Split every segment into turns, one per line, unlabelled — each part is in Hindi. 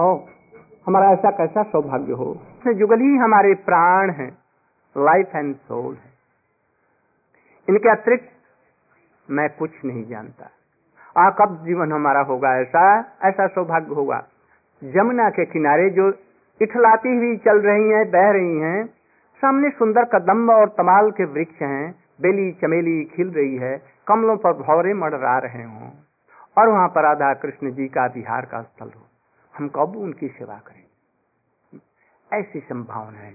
और हमारा ऐसा कैसा सौभाग्य हो? जुगल ही हमारे प्राण हैं लाइफ एंड सोल है। इनके अतिरिक्त मैं कुछ नहीं जानता। आ कब जीवन हमारा होगा ऐसा ऐसा सौभाग्य होगा? जमुना के किनारे जो इठलाती हुई चल रही हैं, बह रही हैं, सामने सुंदर कदम्ब और तमाल के वृक्ष हैं, बेली चमेली खिल रही है, कमलों पर भौरे मडरा रहे हों, और वहाँ पर राधा कृष्ण जी का बिहार का स्थल हो। हम कब उनकी सेवा करें? ऐसी संभावना है।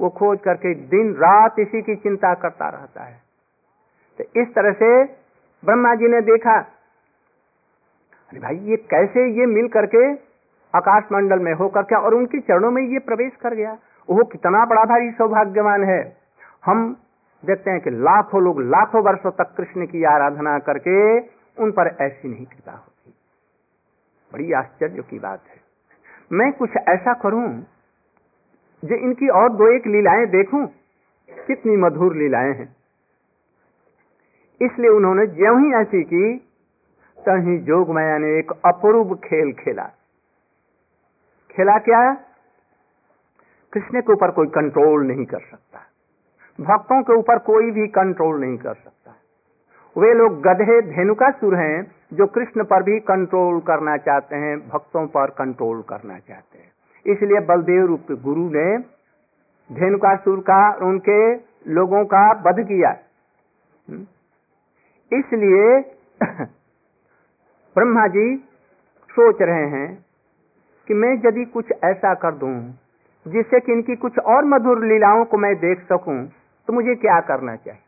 वो खोज करके दिन रात इसी की चिंता करता रहता है। तो इस तरह से ब्रह्मा जी ने देखा, अरे भाई, ये कैसे ये मिल करके आकाश मंडल में होकर के और उनके चरणों में ये प्रवेश कर गया? वो कितना बड़ा भारी सौभाग्यवान है। हम देखते हैं कि लाखों लोग, लाखों वर्षों तक कृष्ण की आराधना करके उन पर ऐसी नहीं कृपा होती। बड़ी आश्चर्य की बात है। मैं कुछ ऐसा करूँ जो इनकी और दो एक लीलाएँ देखूँ? कितनी मधुर लीलाएँ हैं। इसलिए उन्होंने ज्यों ही ऐसी की तही जोग माया ने एक अपूर्व खेल खेला। खेला क्या? कृष्ण के ऊपर कोई कंट्रोल नहीं कर सकता। भक्तों के ऊपर कोई भी कंट्रोल नहीं कर सकता। वे लोग गधे धेनुका सुर हैं, जो कृष्ण पर भी कंट्रोल करना चाहते हैं, भक्तों पर कंट्रोल करना चाहते हैं। इसलिए बलदेव रूप गुरु ने धेनुकासुर का उनके लोगों का वध किया। इसलिए ब्रह्मा जी सोच रहे हैं कि मैं यदि कुछ ऐसा कर दूँ, जिससे कि इनकी कुछ और मधुर लीलाओं को मैं देख सकूँ तो मुझे क्या करना चाहिए?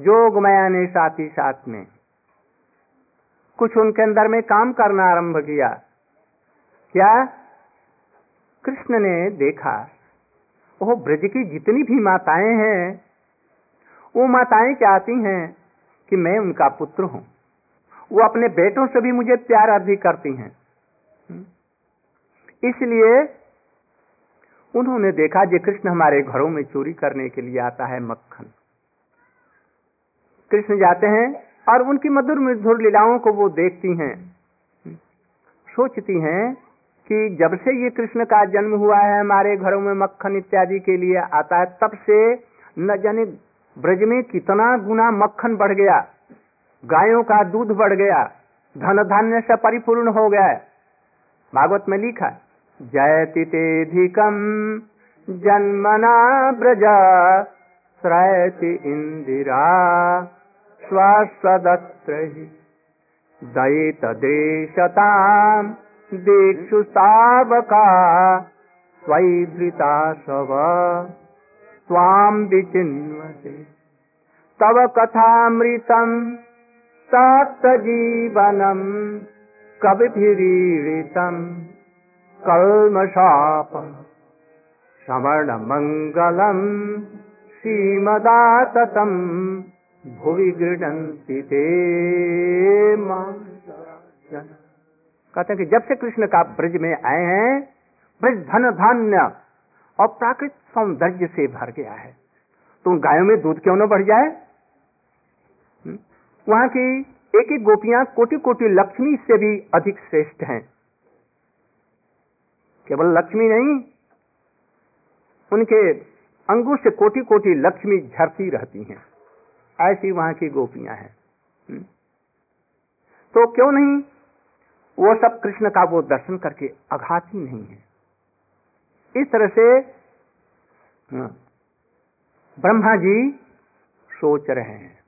जोग माया ने साथ ही साथ में कुछ उनके अंदर में काम करना आरंभ किया। क्या? कृष्ण ने देखा वो ब्रज की जितनी भी माताएँ हैं, वो माताएँ चाहती हैं कि मैं उनका पुत्र हूँ। वो अपने बेटों से भी मुझे प्यार अधिक करती हैं। इसलिए उन्होंने देखा जे कृष्ण हमारे घरों में चोरी करने के लिए आता है मक्खन। कृष्ण जाते हैं और उनकी मधुर मधुर लीलाओं को वो देखती हैं। सोचती हैं कि जब से ये कृष्ण का जन्म हुआ है, हमारे घरों में मक्खन इत्यादि के लिए आता है, तब से न जाने ब्रज में कितना गुना मक्खन बढ़ गया, गायों का दूध बढ़ गया, धन धान्य से परिपूर्ण हो गया भागवत में लिखा जयति तेधिकम जन्मना ब्रजा, श्रयति इंदिरा। स्वस्वदत्र दयित देशताम दीक्षु सावका स्व स्वाम विचिन्वते तव कथामृतम कविभिरीडितम कल्मशाप श्रवण मंगलम श्रीमदाततम भुवि गृहंति ते कहते हैं कि जब से कृष्ण का ब्रज में आए हैं, ब्रज धन धान्य और प्राकृतिक सौंदर्य से भर गया है। तो गायों में दूध क्यों न बढ़ जाए? वहाँ की एक एक गोपियाँ कोटि कोटि लक्ष्मी से भी अधिक श्रेष्ठ हैं। केवल लक्ष्मी नहीं, उनके अंगुश से कोटि कोटि लक्ष्मी झरती रहती हैं। ऐसी वहाँ की गोपियाँ हैं। हम्म। तो क्यों नहीं? वो सब कृष्ण का वो दर्शन करके आघात ही नहीं है। इस तरह से हाँ, ब्रह्मा जी सोच रहे हैं।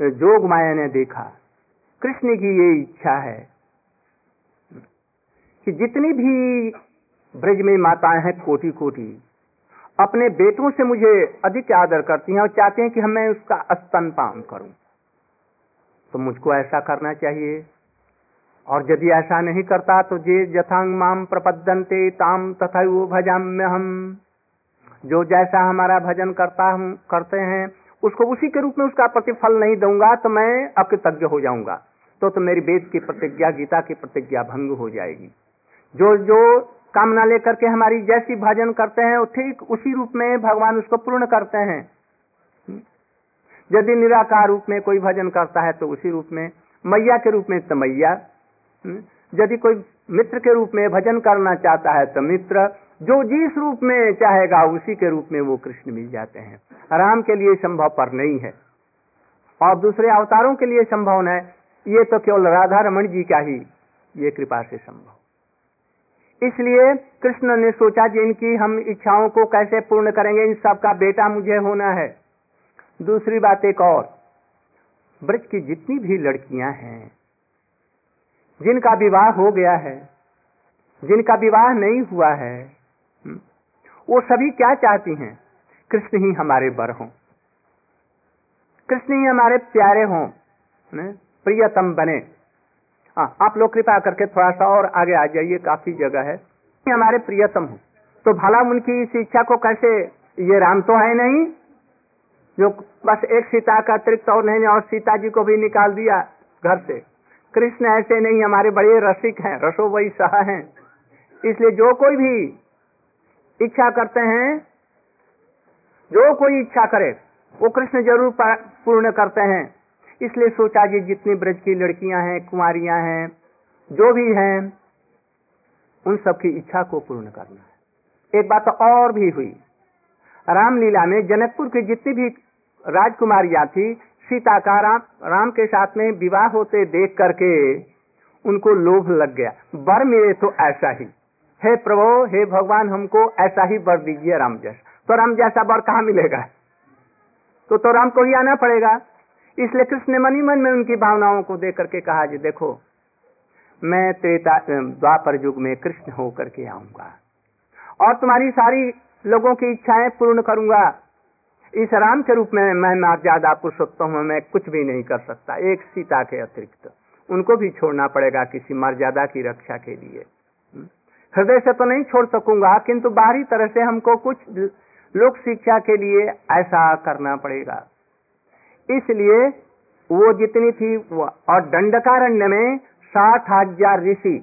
जोग माया ने देखा कृष्ण की ये इच्छा है कि जितनी भी ब्रज में माताएँ हैं कोटि कोटि अपने बेटों से मुझे अधिक आदर करती हैं और चाहते हैं कि मैं उसका स्तनपान करूँ। तो मुझको ऐसा करना चाहिए। और यदि ऐसा नहीं करता तो जे जथांग माम प्रपद्यंते ताम तथा वो भजाम्य हम जो जैसा हमारा भजन करता हम, करते हैं, उसको उसी के रूप में उसका प्रतिफल नहीं दूँगा तो मैं अकृतज्ञ हो जाऊँगा। तो तो मेरी वेद की प्रतिज्ञा, गीता की प्रतिज्ञा भंग हो जाएगी। जो जो कामना लेकर के हमारी जैसी भजन करते हैं ठीक उसी रूप में भगवान उसको पूर्ण करते हैं। यदि निराकार रूप में कोई भजन करता है तो उसी रूप में, मैया के रूप में तो मैया। यदि कोई मित्र के रूप में भजन करना चाहता है तो मित्र। जो जिस रूप में चाहेगा, उसी के रूप में वो कृष्ण मिल जाते हैं। राम के लिए संभव पर नहीं है। और दूसरे अवतारों के लिए संभव है। ये तो केवल राधा रमन जी का ही, ये कृपा से संभव। इसलिए कृष्ण ने सोचा कि इनकी हम इच्छाओं को कैसे पूर्ण करेंगे, इन सबका बेटा मुझे होना है। दूसरी बात एक और, ब्रज की जितनी भी लड़कियाँ हैं, जिनका विवाह हो गया है, जिनका विवाह नहीं हुआ है, वो सभी क्या चाहती हैं? कृष्ण ही हमारे बर हों। कृष्ण ही हमारे प्यारे हों प्रियतम बने। हाँ आप लोग कृपा करके थोड़ा सा और आगे आ जाइए, काफ़ी जगह है। हमारे प्रियतम हो। तो भला उनकी इस इच्छा को कैसे, ये राम तो है नहीं, जो बस एक सीता का अतिरिक्त और नहीं, और सीता जी को भी निकाल दिया घर से। कृष्ण ऐसे नहीं, हमारे बड़े रसिक हैं, रसो वही सह हैं। इसलिए जो कोई भी इच्छा करते हैं, जो कोई इच्छा करे, वो कृष्ण ज़रूर पूर्ण करते हैं। इसलिए सोचा जी जितनी ब्रज की लड़कियाँ हैं कुमारियाँ हैं, जो भी हैं, उन सबकी इच्छा को पूर्ण करना है। एक बात और भी हुई। रामलीला में जनकपुर की जितनी भी राजकुमारियाँ थी, सीता का राम राम के साथ में विवाह होते देख करके उनको लोभ लग गया। बर मिले तो ऐसा ही। हे प्रभु, हे भगवान, हमको ऐसा ही बर दीजिए राम जैसा। तो राम जैसा बर कहा मिलेगा? तो तो राम को ही आना पड़ेगा। इसलिए कृष्ण ने मन ही मन में उनकी भावनाओं को देख करके कहा, जी देखो, मैं त्रेता द्वापर युग में कृष्ण होकर के आऊँगा और तुम्हारी सारी लोगों की इच्छाएँ पूर्ण करूँगा। इस राम के रूप में मैं मर्यादा पुरुषोत्तम हूँ, मैं कुछ भी नहीं कर सकता। एक सीता के अतिरिक्त उनको भी छोड़ना पड़ेगा किसी मर्यादा की रक्षा के लिए। हम्म। हृदय से तो नहीं छोड़ सकूँगा, किंतु बाहरी तरह से हमको कुछ लोक शिक्षा के लिए ऐसा करना पड़ेगा। इसलिए वो जितनी थी और दंडकारण्य में साठ हज़ार ऋषि।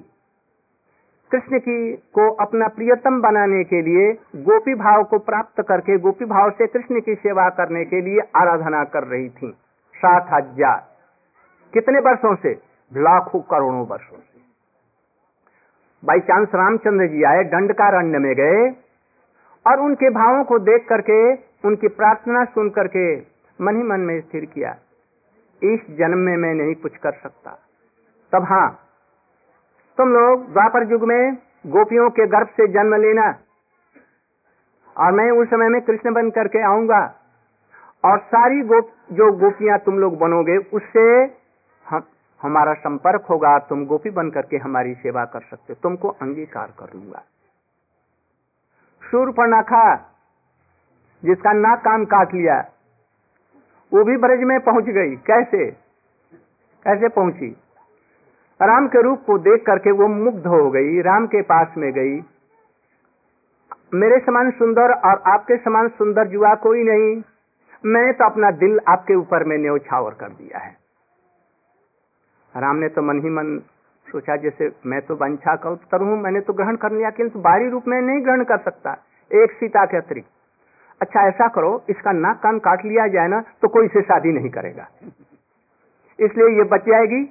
कृष्ण की को अपना प्रियतम बनाने के लिए, गोपी भाव को प्राप्त करके, गोपी भाव से कृष्ण की सेवा करने के लिए आराधना कर रही थी। सात हज़ार। कितने वर्षों से? लाखों करोड़ों वर्षों से। बाई चांस रामचंद्र जी आए, दंडकारण्य में गए, और उनके भावों को देख करके, उनकी प्रार्थना सुन करके मन ही मन में स्थिर किया। इस जन्म में मैं नहीं कुछ कर सकता। तब हाँ तुम लोग द्वापर युग में गोपियों के गर्भ से जन्म लेना। और मैं उस समय में कृष्ण बन करके आऊँगा। और सारी गोप, जो गोपियाँ तुम लोग बनोगे, उससे हम, हमारा संपर्क होगा। तुम गोपी बन करके हमारी सेवा कर सकते तुमको अंगीकार कर लूँगा। शूर्पणखा जिसका नाक कान काट लिया। वो भी ब्रज में पहुँच गई। कैसे? कैसे पहुँची? राम के रूप को देख करके वो मुग्ध हो गई, राम के पास में गई। मेरे समान सुंदर और आपके समान सुंदर जुआ कोई नहीं। मैं तो अपना दिल आपके ऊपर में न्यौछावर कर दिया है। राम ने तो मन ही मन सोचा, जैसे मैं तो वंशा कल्पतर हूँ, मैंने तो ग्रहण कर लिया, किंतु बाहरी रूप में नहीं ग्रहण कर सकता। एक सीता के अतिरिक्त। अच्छा ऐसा करो, इसका नाक कान काट लिया जाए ना तो कोई इसे शादी नहीं करेगा। इसलिए ये बच जाएगी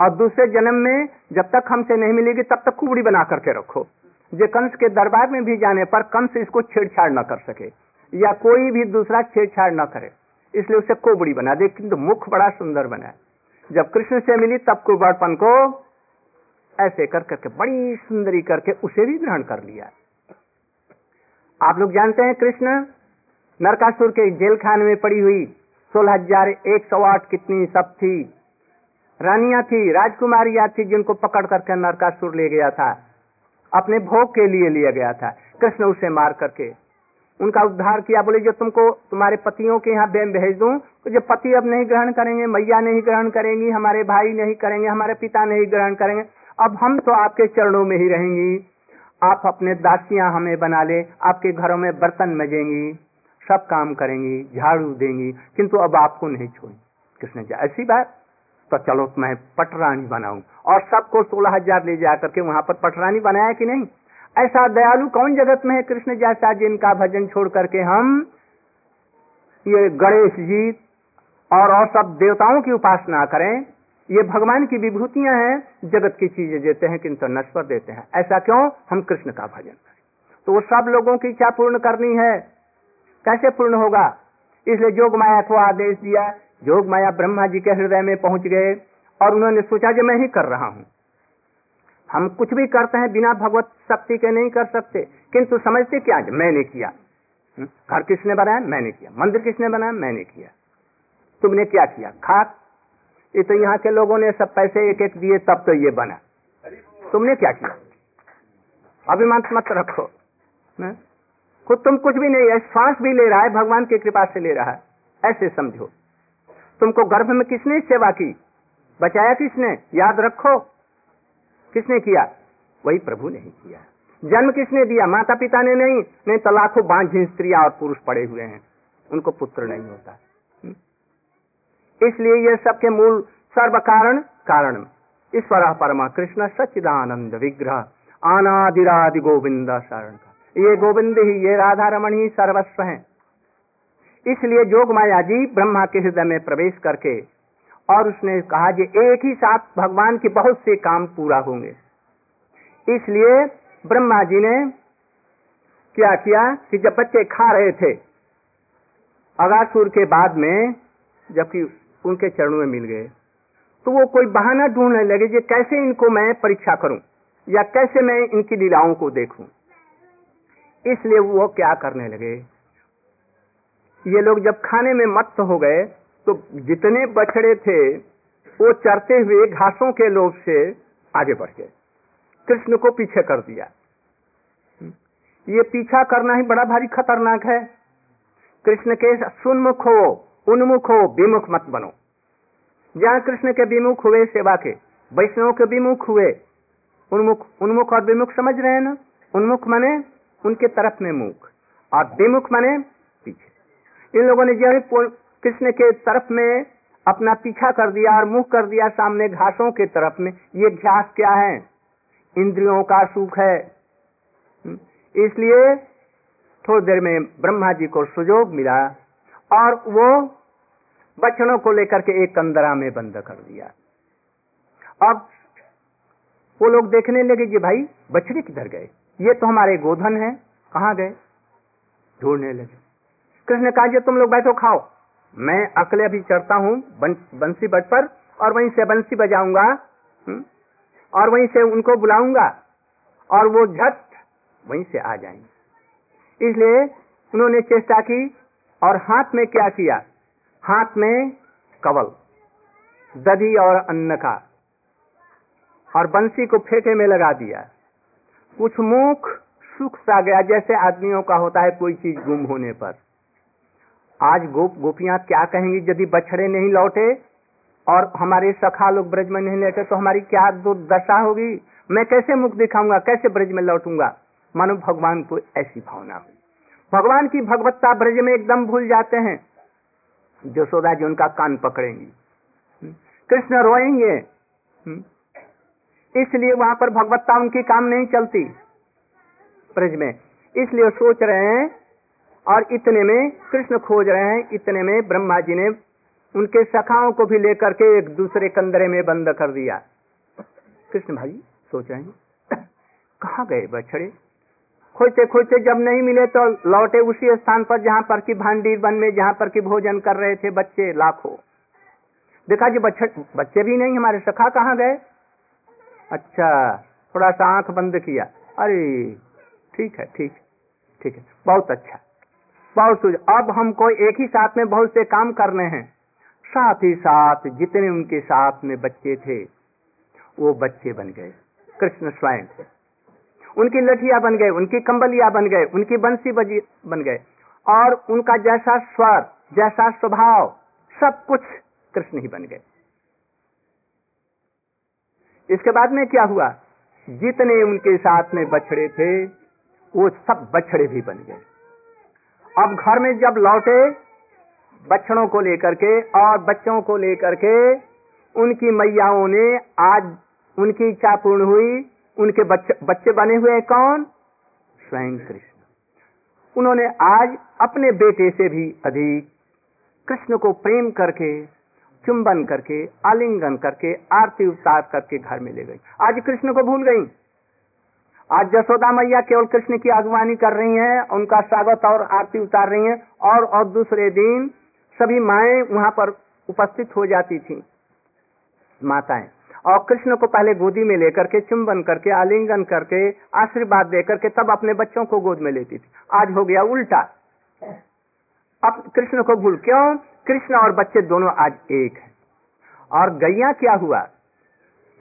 और दूसरे जन्म में, जब तक हमसे नहीं मिलेगी, तब तक कुबड़ी बना करके रखो। जो कंस के दरबार में भी जाने पर कंस इसको छेड़छाड़ न कर सके, या कोई भी दूसरा छेड़छाड़ न करे। इसलिए उसे कोबड़ी बना दे, किंतु मुख बड़ा सुंदर बना जब कृष्ण से मिली, तब कुबड़पन को ऐसे कर करके, बड़ी सुंदरी करके उसे भी ग्रहण कर लिया आप लोग जानते हैं कृष्ण? नरकासुर के जेल खाने में पड़ी हुई सोलह हज़ार एक सौ आठ कितनी सब थी। रानिया थी, राजकुमारियाँ थी जिनको पकड़ करके नरकासुर ले गया था। अपने भोग के लिए लिया गया था। कृष्ण उसे मार करके। उनका उद्धार किया, बोले, जो तुमको, तुम्हारे पतियों के यहाँ बेम भेज दूँ तो जो पति अब नहीं ग्रहण करेंगे, मैया नहीं ग्रहण करेंगी, हमारे भाई नहीं करेंगे, हमारे पिता नहीं ग्रहण करेंगे, अब हम तो आपके चरणों में ही रहेंगी। आप अपने दासियाँ हमें बना ले, आपके घरों में बर्तन मजेंगी, सब काम करेंगी, झाड़ू देंगी, किंतु अब आपको नहीं छोड़ी कृष्ण जी, ऐसी बात? तो चलो मैं पटरानी बनाऊँ। और सबको सोलह हज़ार ले जा करके वहाँ पर पटरानी बनाया कि नहीं? ऐसा दयालु कौन जगत में है कृष्ण जैसा जिनका भजन छोड़ करके हम? ये गणेश जी और और सब देवताओं की उपासना करें। ये भगवान की विभूतियाँ हैं, जगत की चीज़ें देते हैं, किंतु नश्वर देते हैं। ऐसा क्यों? हम कृष्ण का भजन करें। तो वो सब लोगों की इच्छा पूर्ण करनी है? कैसे पूर्ण होगा? इसलिए जोग माया को आदेश दिया। जोग माया ब्रह्मा जी के हृदय में पहुँच गए और उन्होंने सोचा कि मैं ही कर रहा हूँ। हम कुछ भी करते हैं, बिना भगवत शक्ति के नहीं कर सकते। किंतु समझते क्या मैंने किया। हम्म? घर किसने बनाया? मैंने किया। मंदिर किसने बनाया? मैंने किया। तुमने क्या किया? खाक ये तो यहाँ के लोगों ने सब पैसे एक एक दिए, तब तो ये बना। तुमने क्या किया? अभिमान मत रखो। खुद तुम कुछ भी नहीं है श्वास भी ले रहा है, भगवान की कृपा से ले रहा है। ऐसे समझो। तुमको गर्भ में किसने सेवा की? बचाया किसने? याद रखो। किसने किया? वही प्रभु ने ही किया। जन्म किसने दिया? माता पिता ने नहीं नहीं तो लाखों बांझ स्त्रियाँ और पुरुष पड़े हुए हैं। उनको पुत्र नहीं होता। इसलिए ये सबके मूल सर्व कारण। कारण ईश्वर परमा कृष्ण सच्चिदानंद विग्रह आनादिरादि गोविंद शरण ये गोविंद ही, ये राधा रमण ही सर्वस्व है। इसलिए जोग माया जी ब्रह्मा के हृदय में प्रवेश करके, और उसने कहा कि एक ही साथ भगवान के बहुत से काम पूरा होंगे। इसलिए ब्रह्मा जी ने क्या किया कि जब बच्चे खा रहे थे, अगासुर के बाद में, जबकि उनके चरणों में मिल गए। तो वो कोई बहाना ढूँढने लगे कि कैसे इनको मैं परीक्षा करूँ या कैसे मैं इनकी लीलाओं को देखूँ। इसलिए वो क्या करने लगे? ये लोग जब खाने में मत हो गए तो जितने बछड़े थे, वो चरते हुए घासों के लोभ से आगे बढ़ गए। कृष्ण को पीछे कर दिया। ये पीछा करना ही बड़ा भारी खतरनाक है। कृष्ण के सुनमुख हो उन्मुख हो विमुख मत बनो। जहाँ कृष्ण के विमुख हुए सेवा के। वैष्णव के विमुख हुए। उन्मुख उन्मुख और विमुख समझ रहे हैं ना? उन्मुख माने उनके तरफ़ में मुख और विमुख माने पीछे। इन लोगों ने जो कृष्ण के तरफ़ में अपना पीछा कर दिया और मुख कर दिया सामने घासों के तरफ़ में। ये घास क्या है? इंद्रियों का सुख है। हम्म, इसलिए थोड़ी देर में ब्रह्मा जी को सुजोग मिला। और वो बच्चनों को लेकर के एक कंदरा में बंद कर दिया। अब वो लोग देखने लगे कि भाई बछड़े किधर गए? ये तो हमारे गोधन है कहाँ गए? ढूँढने लगे। कृष्ण कहा जो तुम लोग बैठो खाओ। मैं अकेले अभी चढ़ता हूँ बंसी बज पर और वहीं से बंसी बजाऊँगा हम्म, और वहीं से उनको बुलाऊँगा और वो झट वहीं से आ जाएँगे। इसलिए उन्होंने चेष्टा की और हाथ में क्या किया? हाथ में कवल दधी और अन्न का, और बंसी को फेंके में लगा दिया। कुछ मुख सुख सा गया, जैसे आदमियों का होता है कोई चीज़ गुम होने पर। आज गोप गोपियाँ क्या कहेंगी, यदि बछड़े नहीं लौटे और हमारे सखा लोग ब्रज में नहीं लौटे तो हमारी क्या दुर्दशा होगी? मैं कैसे मुख दिखाऊँगा? कैसे ब्रज में लौटूँगा? मानो भगवान को ऐसी भावना हुई भगवान की भगवत्ता ब्रज में एकदम भूल जाते हैं। जसोदा जी उनका कान पकड़ेंगी। हम्म। कृष्ण रोएँगे। हम्म। इसलिए वहाँ पर भगवत्ता उनकी काम नहीं चलती ब्रज में। इसलिए सोच रहे हैं और इतने में कृष्ण खोज रहे हैं, इतने में ब्रह्मा जी ने उनके सखाओं को भी लेकर के एक दूसरे कंदरे में बंद कर दिया। कृष्ण भाई, सोच रहे हैं। कहा गए बछड़े? खोजते खोजते जब नहीं मिले तो लौटे उसी स्थान पर जहाँ पर की भांडी वन में जहाँ पर की भोजन कर रहे थे बच्चे लाखों। देखा जी, बच्चे बच्चे भी नहीं, हमारे सखा कहाँ गए? अच्छा थोड़ा सा आँख बंद किया। अरे, ठीक है, ठीक ठीक है, बहुत अच्छा। बहुत सुझ अब हमको एक ही साथ में बहुत से काम करने हैं। साथ ही साथ जितने उनके साथ में बच्चे थे, वो बच्चे बन गए। कृष्ण स्वयं उनकी लठिया बन गए, उनकी कंबलिया बन गए, उनकी बंसी बजी बन गए। और उनका जैसा स्वर, जैसा स्वभाव, सब कुछ कृष्ण ही बन गए। इसके बाद में क्या हुआ? जितने उनके साथ में बछड़े थे, वो सब बछड़े भी बन गए। अब घर में जब लौटे बच्चों को लेकर के और बच्चों को लेकर के, उनकी मैयाओं ने आज उनकी इच्छा पूर्ण हुई उनके बच्चे बच्चे बने हुए हैं कौन? स्वयं कृष्ण। उन्होंने आज अपने बेटे से भी अधिक कृष्ण को प्रेम करके, चुंबन करके, आलिंगन करके, आरती उतार करके घर में ले गई। आज कृष्ण को भूल गई। आज जसोदा मैया केवल कृष्ण की अगवानी कर रही हैं, उनका स्वागत और आरती उतार रही हैं, और और दूसरे दिन सभी माए वहाँ पर उपस्थित हो जाती थी। माताएँ और कृष्ण को पहले गोदी में लेकर के चुंबन करके, आलिंगन करके, आशीर्वाद देकर के तब अपने बच्चों को गोद में लेती थी। आज हो गया उल्टा। अब कृष्ण को भूल क्यों? कृष्ण और बच्चे दोनों आज एक है। और गैया क्या हुआ?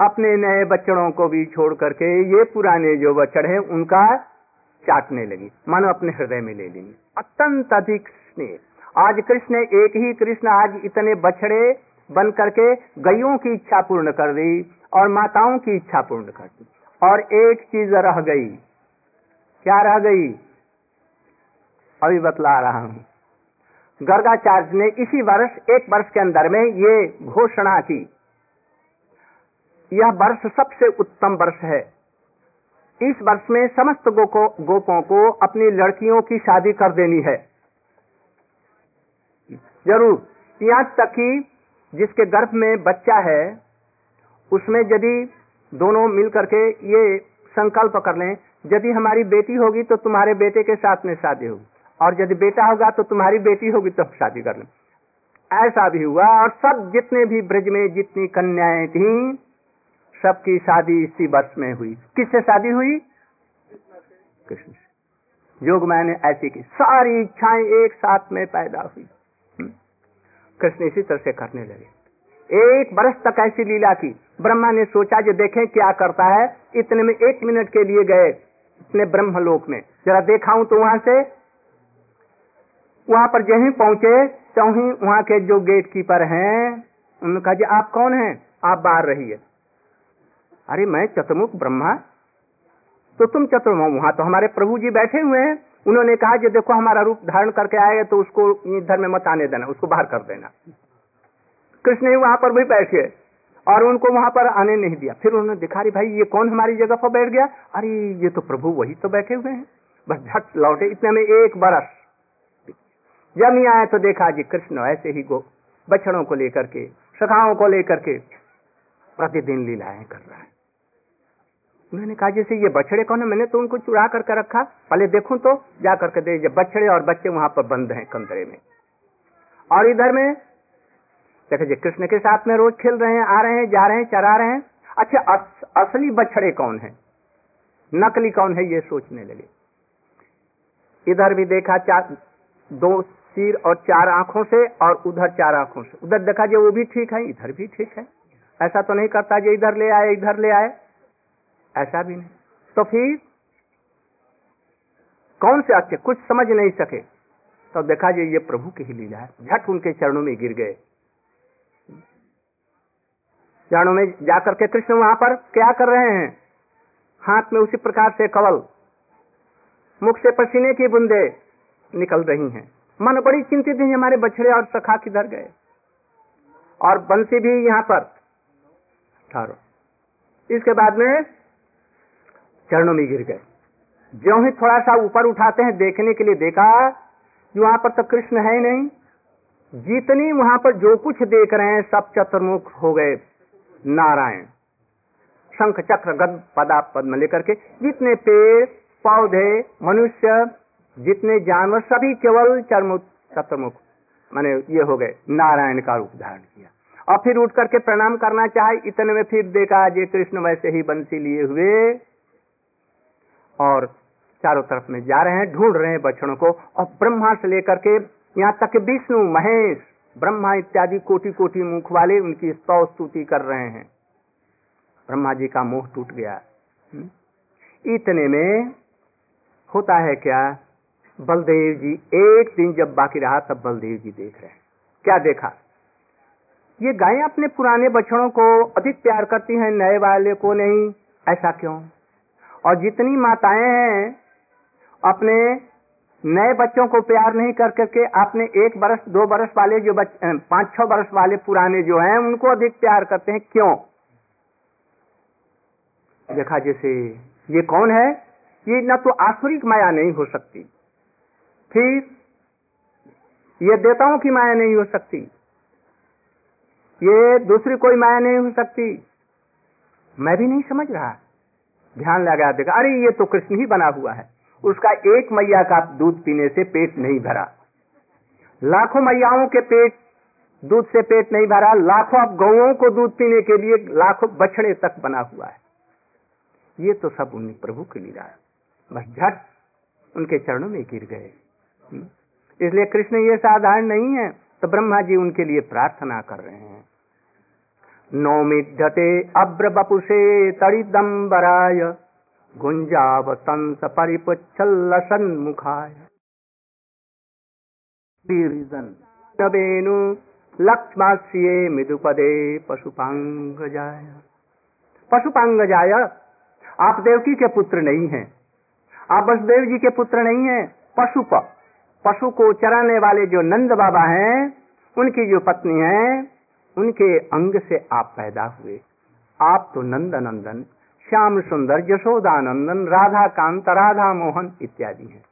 अपने नए बच्चों को भी छोड़ करके ये पुराने जो बच्चड़ हैं, उनका चाटने लगी। मानो अपने हृदय में ले लेंगे अत्यंत अधिक स्नेह। आज कृष्ण एक ही, कृष्ण आज इतने बछड़े बन करके गैयों की इच्छा पूर्ण कर दी और माताओं की इच्छा पूर्ण कर दी। और एक चीज़ रह गई। क्या रह गई? अभी बतला रहा हूँ। गर्गाचार्य ने इसी वर्ष, एक वर्ष के अंदर में ये घोषणा की। यह वर्ष सबसे उत्तम वर्ष है। इस वर्ष में समस्त गोको, गोपों को अपनी लड़कियों की शादी कर देनी है। ज़रूर। यहाँ तक कि जिसके गर्भ में बच्चा है, उसमें यदि दोनों मिल करके ये संकल्प कर लें, यदि हमारी बेटी होगी तो तुम्हारे बेटे के साथ में शादी होगी, और यदि बेटा होगा तो तुम्हारी बेटी होगी तो शादी कर लें। ऐसा भी हुआ, और सब जितने भी ब्रज में जितनी कन्याएँ थी, सबकी शादी इसी वर्ष में हुई। किससे शादी हुई? कृष्ण से। योग मैंने ऐसी की, सारी इच्छाएँ एक साथ में पैदा हुई। कृष्ण इसी तरह से करने लगे। एक बरस तक ऐसी लीला की। ब्रह्मा ने सोचा जो देखें क्या करता है। इतने में एक मिनट के लिए गए इतने ब्रह्मलोक में। जरा देखा तो वहाँ से, वहाँ पर जहीं पहुँचे तो ही वहाँ के जो गेट कीपर हैं, उन्होंने कहा आप कौन हैं? आप बाहर रहिए। अरे, मैं चतुर्मुख ब्रह्मा। तो तुम चतुर्मुख वहाँ तो हमारे प्रभु जी बैठे हुए हैं। उन्होंने कहा कि देखो हमारा रूप धारण करके आएगा तो उसको इधर में मत आने देना, उसको बाहर कर देना। कृष्ण ही वहाँ पर भी बैठे और उनको वहाँ पर आने नहीं दिया। फिर उन्होंने दिखा रही भाई, ये कौन हमारी जगह पर बैठ गया? अरे, ये तो प्रभु वही तो बैठे हुए हैं। बस झट लौटे, इतने में एक बरस। जब नहीं आया तो देखा जी, कृष्ण ऐसे ही गो, बछड़ों को लेकर के, सखाओं को लेकर के, प्रतिदिन लीलाएँ कर रहा है। उन्होंने कहा जैसे ये बछड़े कौन है? मैंने तो उनको चुरा करके रखा। पहले देखूँ तो जा करके दे बछड़े और बच्चे वहाँ पर बंद हैं कंदरे में। और इधर में देखिए कृष्ण के साथ में रोज खेल रहे हैं आ रहे हैं जा रहे हैं चरा रहे हैं। अच्छा अस, असली बछड़े कौन है? नकली कौन है ये सोचने लगे। इधर भी देखा चार दो सिर और चार आँखों से और उधर चार आँखों से। उधर देखा जो वो भी ठीक है इधर भी ठीक है। ऐसा तो नहीं करता जो इधर ले आए इधर ले आए। ऐसा भी नहीं। तो फिर कौन से अच्छे कुछ समझ नहीं सके। तो देखा जाए, ये प्रभु की ही लीला है। झट उनके चरणों में गिर गए। चरणों में जाकर के कृष्ण वहाँ पर क्या कर रहे हैं? हाथ में उसी प्रकार से कवल, मुख से पसीने की बूंदे निकल रही हैं। मन बड़ी चिंतित है, हमारे बछड़े और सखा किधर गए? और बंसी भी यहाँ पर। ठहरो। इसके बाद में चरणों में गिर गए। जो ही थोड़ा सा ऊपर उठाते हैं, देखने के लिए देखा कि वहाँ पर तो कृष्ण है नहीं। जितनी वहाँ पर जो कुछ देख रहे हैं, सब चतुर्मुख हो गए। नारायण, शंख, चक्र, गद, पदा, पद्म लेकर के जितने पेड़, पौधे, मनुष्य, जितने जानवर, सभी केवल चरमुख चतुर्मुख। माने ये हो गए, नारायण का रूप धारण किया। और फिर उठ करके प्रणाम करना चाहे, इतने में फिर देखा जे कृष्ण वैसे ही बंसी लिए हुए और चारों तरफ़ में जा रहे हैं, ढूंढ रहे हैं बच्चों को और ब्रह्मा से लेकर के यहाँ तक विष्णु, महेश, ब्रह्मा इत्यादि कोटि कोटि मुख वाले उनकी स्तौ स्तुति कर रहे हैं। ब्रह्मा जी का मोह टूट गया। हम्म? इतने में होता है क्या? बलदेव जी एक दिन जब बाकी रहा, तब बलदेव जी देख रहे हैं। क्या देखा? ये गायें अपने पुराने बछड़ों को अधिक प्यार करती हैं, नए वाले को नहीं। ऐसा क्यों? और जितनी माताएँ हैं, अपने नए बच्चों को प्यार नहीं कर करके अपने एक बरस, दो बरस वाले जो पाँच, छह बरस वाले पुराने जो हैं, उनको अधिक प्यार करते हैं। क्यों? देखा जैसे, ये कौन है? ये न तो आसुरिक माया नहीं हो सकती। फिर ये देवताओं की माया नहीं हो सकती। ये दूसरी कोई माया नहीं हो सकती। मैं भी नहीं समझ रहा। ध्यान लगा देखा, अरे, ये तो कृष्ण ही बना हुआ है। उसका एक मैया का दूध पीने से पेट नहीं भरा। लाखों मैयाओं के पेट दूध से पेट नहीं भरा, लाखों गौओं को दूध पीने के लिए लाखों बछड़े तक बना हुआ है। ये तो सब उन्हीं प्रभु की लीला है। बस झट उनके चरणों में गिर गए। इसलिए कृष्ण ये साधारण नहीं है तो ब्रह्मा जी उनके लिए प्रार्थना कर रहे हैं। नौमिध्यते अब्र बपुषे तड़िदम्बराय गुंजावतंस परिपुच्छल सन्मुखाय वेणु लक्ष्मास्ये मृदुपदे पशुपांगजाय। पशुपांगजाय, आप देवकी के पुत्र नहीं हैं। आप वसुदेव जी के पुत्र नहीं हैं। पशुप, पशु को चराने वाले जो नंद बाबा हैं, उनकी जो पत्नी है उनके अंग से आप पैदा हुए। आप तो नंद नंदन श्याम सुंदर, यशोदानंदन राधा कांत राधा मोहन इत्यादि हैं।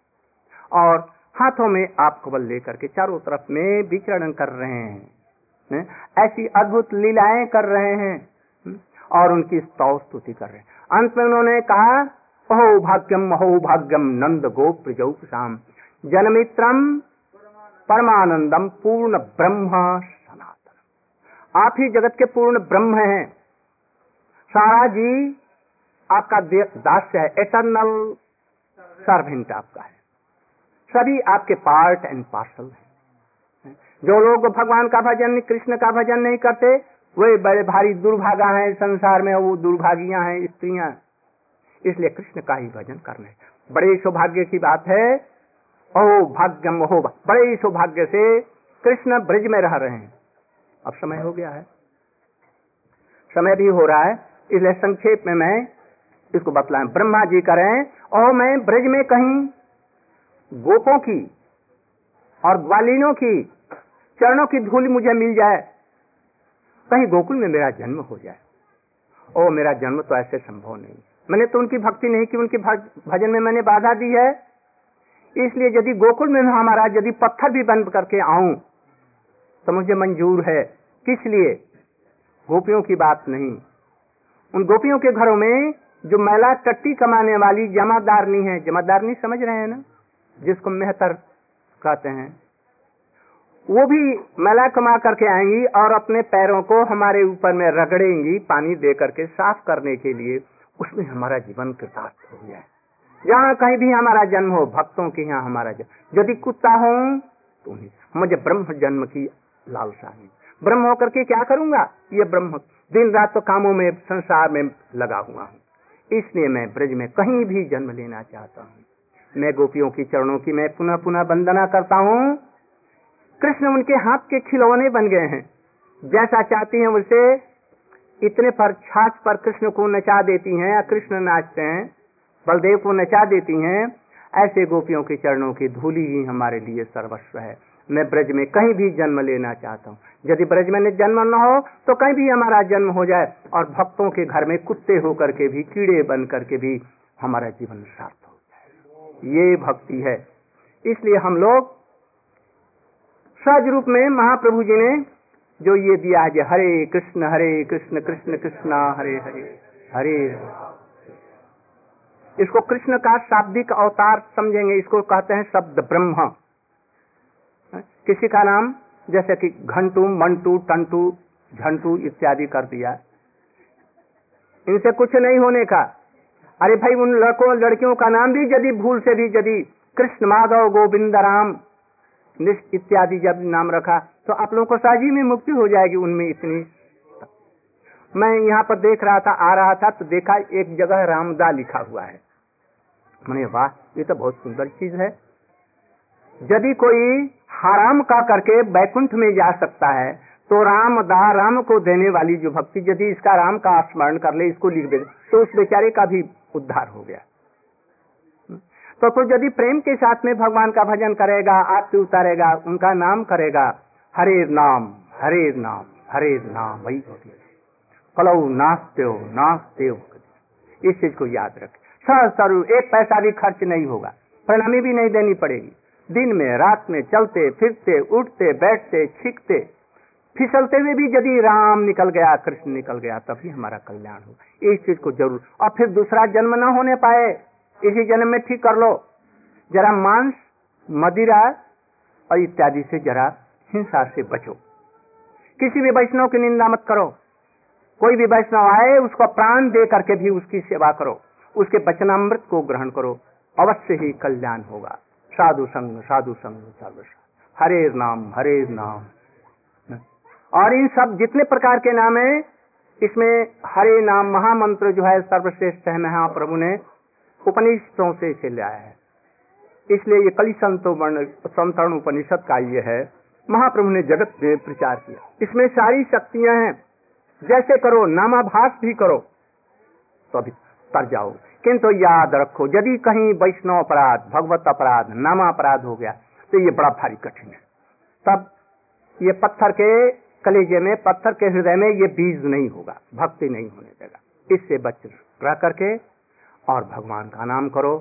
और हाथों में आप कबल लेकर के चारों तरफ़ में विचरण कर रहे हैं ऐसी अद्भुत लीलाएँ कर रहे हैं और उनकी स्तौ स्तुति कर रहे हैं। अंत में उन्होंने कहा, अहो भाग्यम अहो भाग्यम, नंद गोप प्रजौपसाम जनमित्रम परमानंदम पूर्ण ब्रह्म आप ही जगत के पूर्ण ब्रह्म हैं। सारा जी, आपका दास्य है। एटर्नल सर्वेंट आपका है। सभी आपके पार्ट एंड पार्सल है। जो लोग भगवान का भजन, कृष्ण का भजन नहीं करते, वे बड़े भारी दुर्भागा हैं संसार में वो दुर्भागियाँ हैं, स्त्रियाँ। इसलिए कृष्ण का ही भजन करना है। बड़े सौभाग्य की बात है। ओ भाग्यम अहो बड़े सौभाग्य से कृष्ण ब्रज में रह रहे हैं। अब समय हो गया है। समय भी हो रहा है, इसलिए संक्षेप में मैं इसको बतलाए। ब्रह्मा जी करें, और मैं ब्रज में कहीं गोपों की और ग्वालिनों की चरणों की धूल मुझे मिल जाए, कहीं गोकुल में मेरा जन्म हो जाए। ओ, मेरा जन्म तो ऐसे संभव नहीं। मैंने तो उनकी भक्ति नहीं की, उनकी भजन में मैंने बाधा दी है। इसलिए यदि गोकुल में हमारा, यदि पत्थर भी बंद करके आऊँ तो मुझे मंजूर है। किस लिए? गोपियों की बात नहीं। उन गोपियों के घरों में जो मैला टट्टी कमाने वाली जमादारनी है, जमादारनी समझ रहे हैं ना? जिसको मेहतर कहते हैं। वो भी मैला कमा करके आएँगी और अपने पैरों को हमारे ऊपर में रगड़ेंगी पानी दे करके साफ़ करने के लिए। उसमें हमारा जीवन कृतार्थ हो जाए जहाँ कहीं भी हमारा जन्म हो, भक्तों के यहाँ हमारा जन्म। यदि कुत्ता हो तो मुझे ब्रह्म जन्म की लालसा नहीं ब्रह्म होकर के क्या करूँगा? ये ब्रह्म दिन रात तो कामों में, संसार में लगा हुआ हूँ। इसलिए मैं ब्रज में कहीं भी जन्म लेना चाहता हूँ। मैं गोपियों की चरणों की मैं पुनः पुनः वंदना करता हूँ। कृष्ण उनके हाथ के खिलौने बन गए हैं। जैसा चाहती हैं वैसे इतने पर छाछ पर कृष्ण को नचा देती हैं या कृष्ण नाचते हैं, बलदेव को नचा देती हैं, ऐसे गोपियों के चरणों की धूली ही हमारे लिए सर्वस्व है। मैं ब्रज में कहीं भी जन्म लेना चाहता हूँ। यदि ब्रज में जन्म न हो तो कहीं भी हमारा जन्म हो जाए और भक्तों के घर में कुत्ते होकर के भी, कीड़े बन करके भी हमारा जीवन सार्थ हो जाए। ये भक्ति है। इसलिए हम लोग सहज रूप में महाप्रभु जी ने जो ये दिया है, हरे कृष्ण हरे कृष्ण कृष्ण कृष्ण, हरे हरे हरे, इसको कृष्ण का शाब्दिक अवतार समझेंगे, इसको कहते हैं शब्द ब्रह्म। किसी का नाम? जैसे कि घंटू, मंटू, टंटू, झंटू इत्यादि कर दिया। इनसे कुछ नहीं होने का। अरे भाई, उन लड़कों, लड़कियों का नाम भी यदि भूल से भी यदि कृष्ण, माधव, गोविंद, राम इत्यादि जब नाम रखा तो आप लोगों को साजी में मुक्ति हो जाएगी उनमें इतनी। मैं यहाँ पर देख रहा था, आ रहा था तो देखा एक जगह रामदा लिखा हुआ है। मैंने वाह, ये तो बहुत सुंदर चीज़ है। यदि कोई हराम का करके बैकुंठ में जा सकता है तो राम दा राम को देने वाली जो भक्ति यदि इसका राम का स्मरण कर ले, इसको लिख दे। तो उस बेचारे का भी उद्धार हो गया। तो तो यदि प्रेम के साथ में भगवान का भजन करेगा, आरती उतारेगा, उनका नाम करेगा, हरे नाम हरे नाम हरे नाम, वही होती कलऊ नाचते हो इस चीज़ को याद रख। सहज स्वरूप एक पैसा भी खर्च नहीं होगा। प्रणामी भी नहीं देनी पड़ेगी। दिन में, रात में चलते, फिरते, उठते, बैठते, छींकते, फिसलते हुए भी यदि राम निकल गया, कृष्ण निकल गया, तभी हमारा कल्याण हो इस चीज़ को ज़रूर। और फिर दूसरा जन्म न होने पाए, इसी जन्म में ठीक कर लो। जरा मांस, मदिरा और इत्यादि से जरा हिंसा से बचो। किसी भी वैष्णव की निंदा मत करो। कोई भी वैष्णव आए, उसको प्राण दे करके भी उसकी सेवा करो। उसके वचनामृत को ग्रहण करो। अवश्य ही कल्याण होगा। साधु संग साधु संग, साधु हरे नाम हरे नाम। और इन सब जितने प्रकार के नाम है, इसमें हरे नाम महामंत्र जो है सर्वश्रेष्ठ है महाप्रभु ने उपनिषदों से इसे लिया है। इसलिए ये कली संतो संतरण उपनिषद का ये है। महाप्रभु ने जगत में प्रचार किया। इसमें सारी शक्तियाँ हैं। जैसे करो, नामाभास भी करो तो अभी तर जाओ किंतु याद रखो, यदि कहीं वैष्णव अपराध, भगवत अपराध, नामा अपराध हो गया तो ये बड़ा भारी कठिन है। तब ये पत्थर के कलेजे में, पत्थर के हृदय में ये बीज नहीं होगा, भक्ति नहीं होने देगा। इससे बच रह करके और भगवान का नाम करो,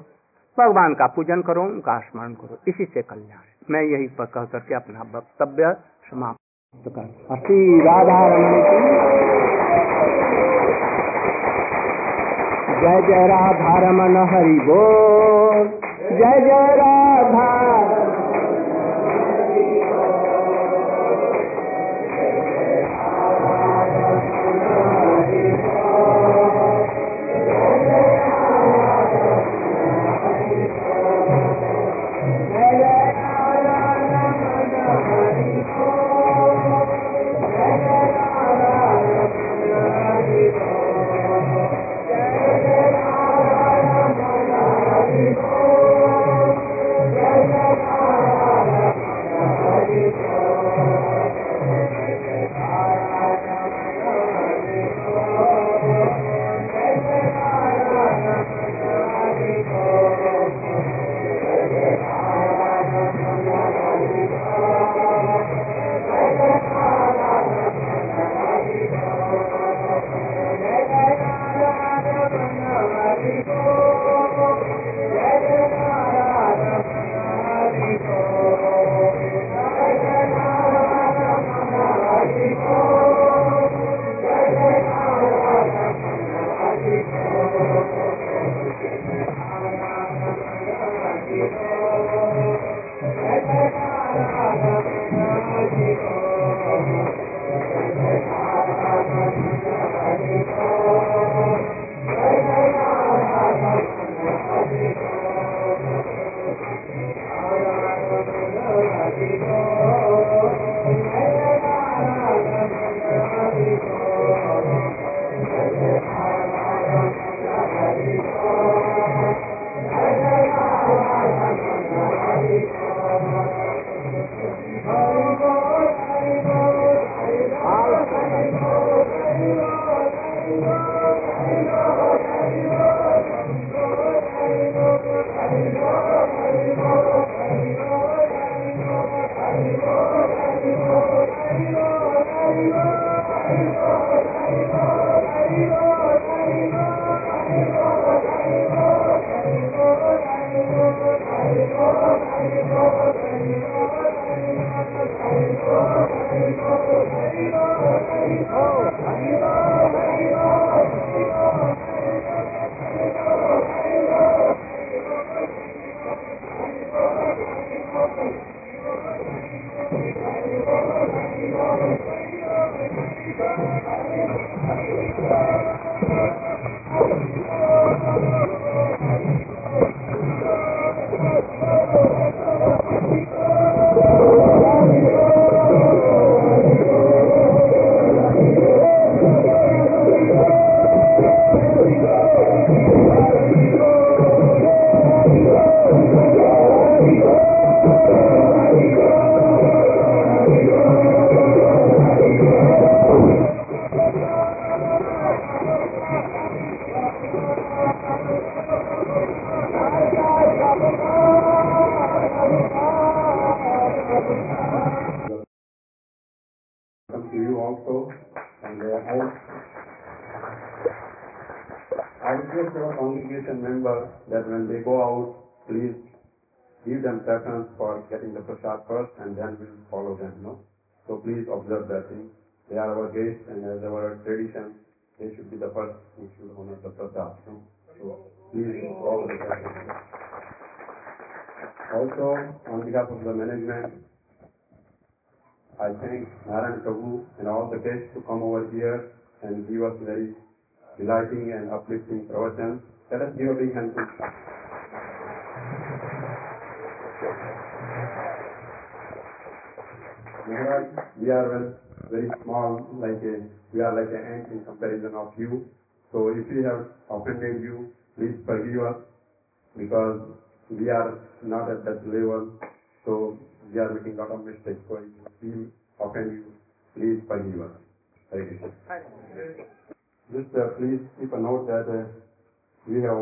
भगवान का पूजन करो, उनका स्मरण करो। इसी से कल्याण मैं यही पर कह करके अपना वक्तव्य समाप्त कर श्री राधा जय जय राधा रमन हरि बोल। जय जय Radha Thank you.
Give them preference for getting the prasad first and then we'll follow them, no? So please observe that thing. They are our guests and as our tradition, they should be the first who should honor the prasad. No? So please all the Also, on behalf of the management, I thank Narayan Prabhu and all the guests to come over here and give us very delighting and uplifting pravachan. Let us give a big hand to We are very small, like a, we are like an ant in comparison of you. So if we have offended you, please forgive us because we are not at that level. So we are making a lot of mistakes. So if we offend you, please forgive us. Just uh, please keep a note that uh, we have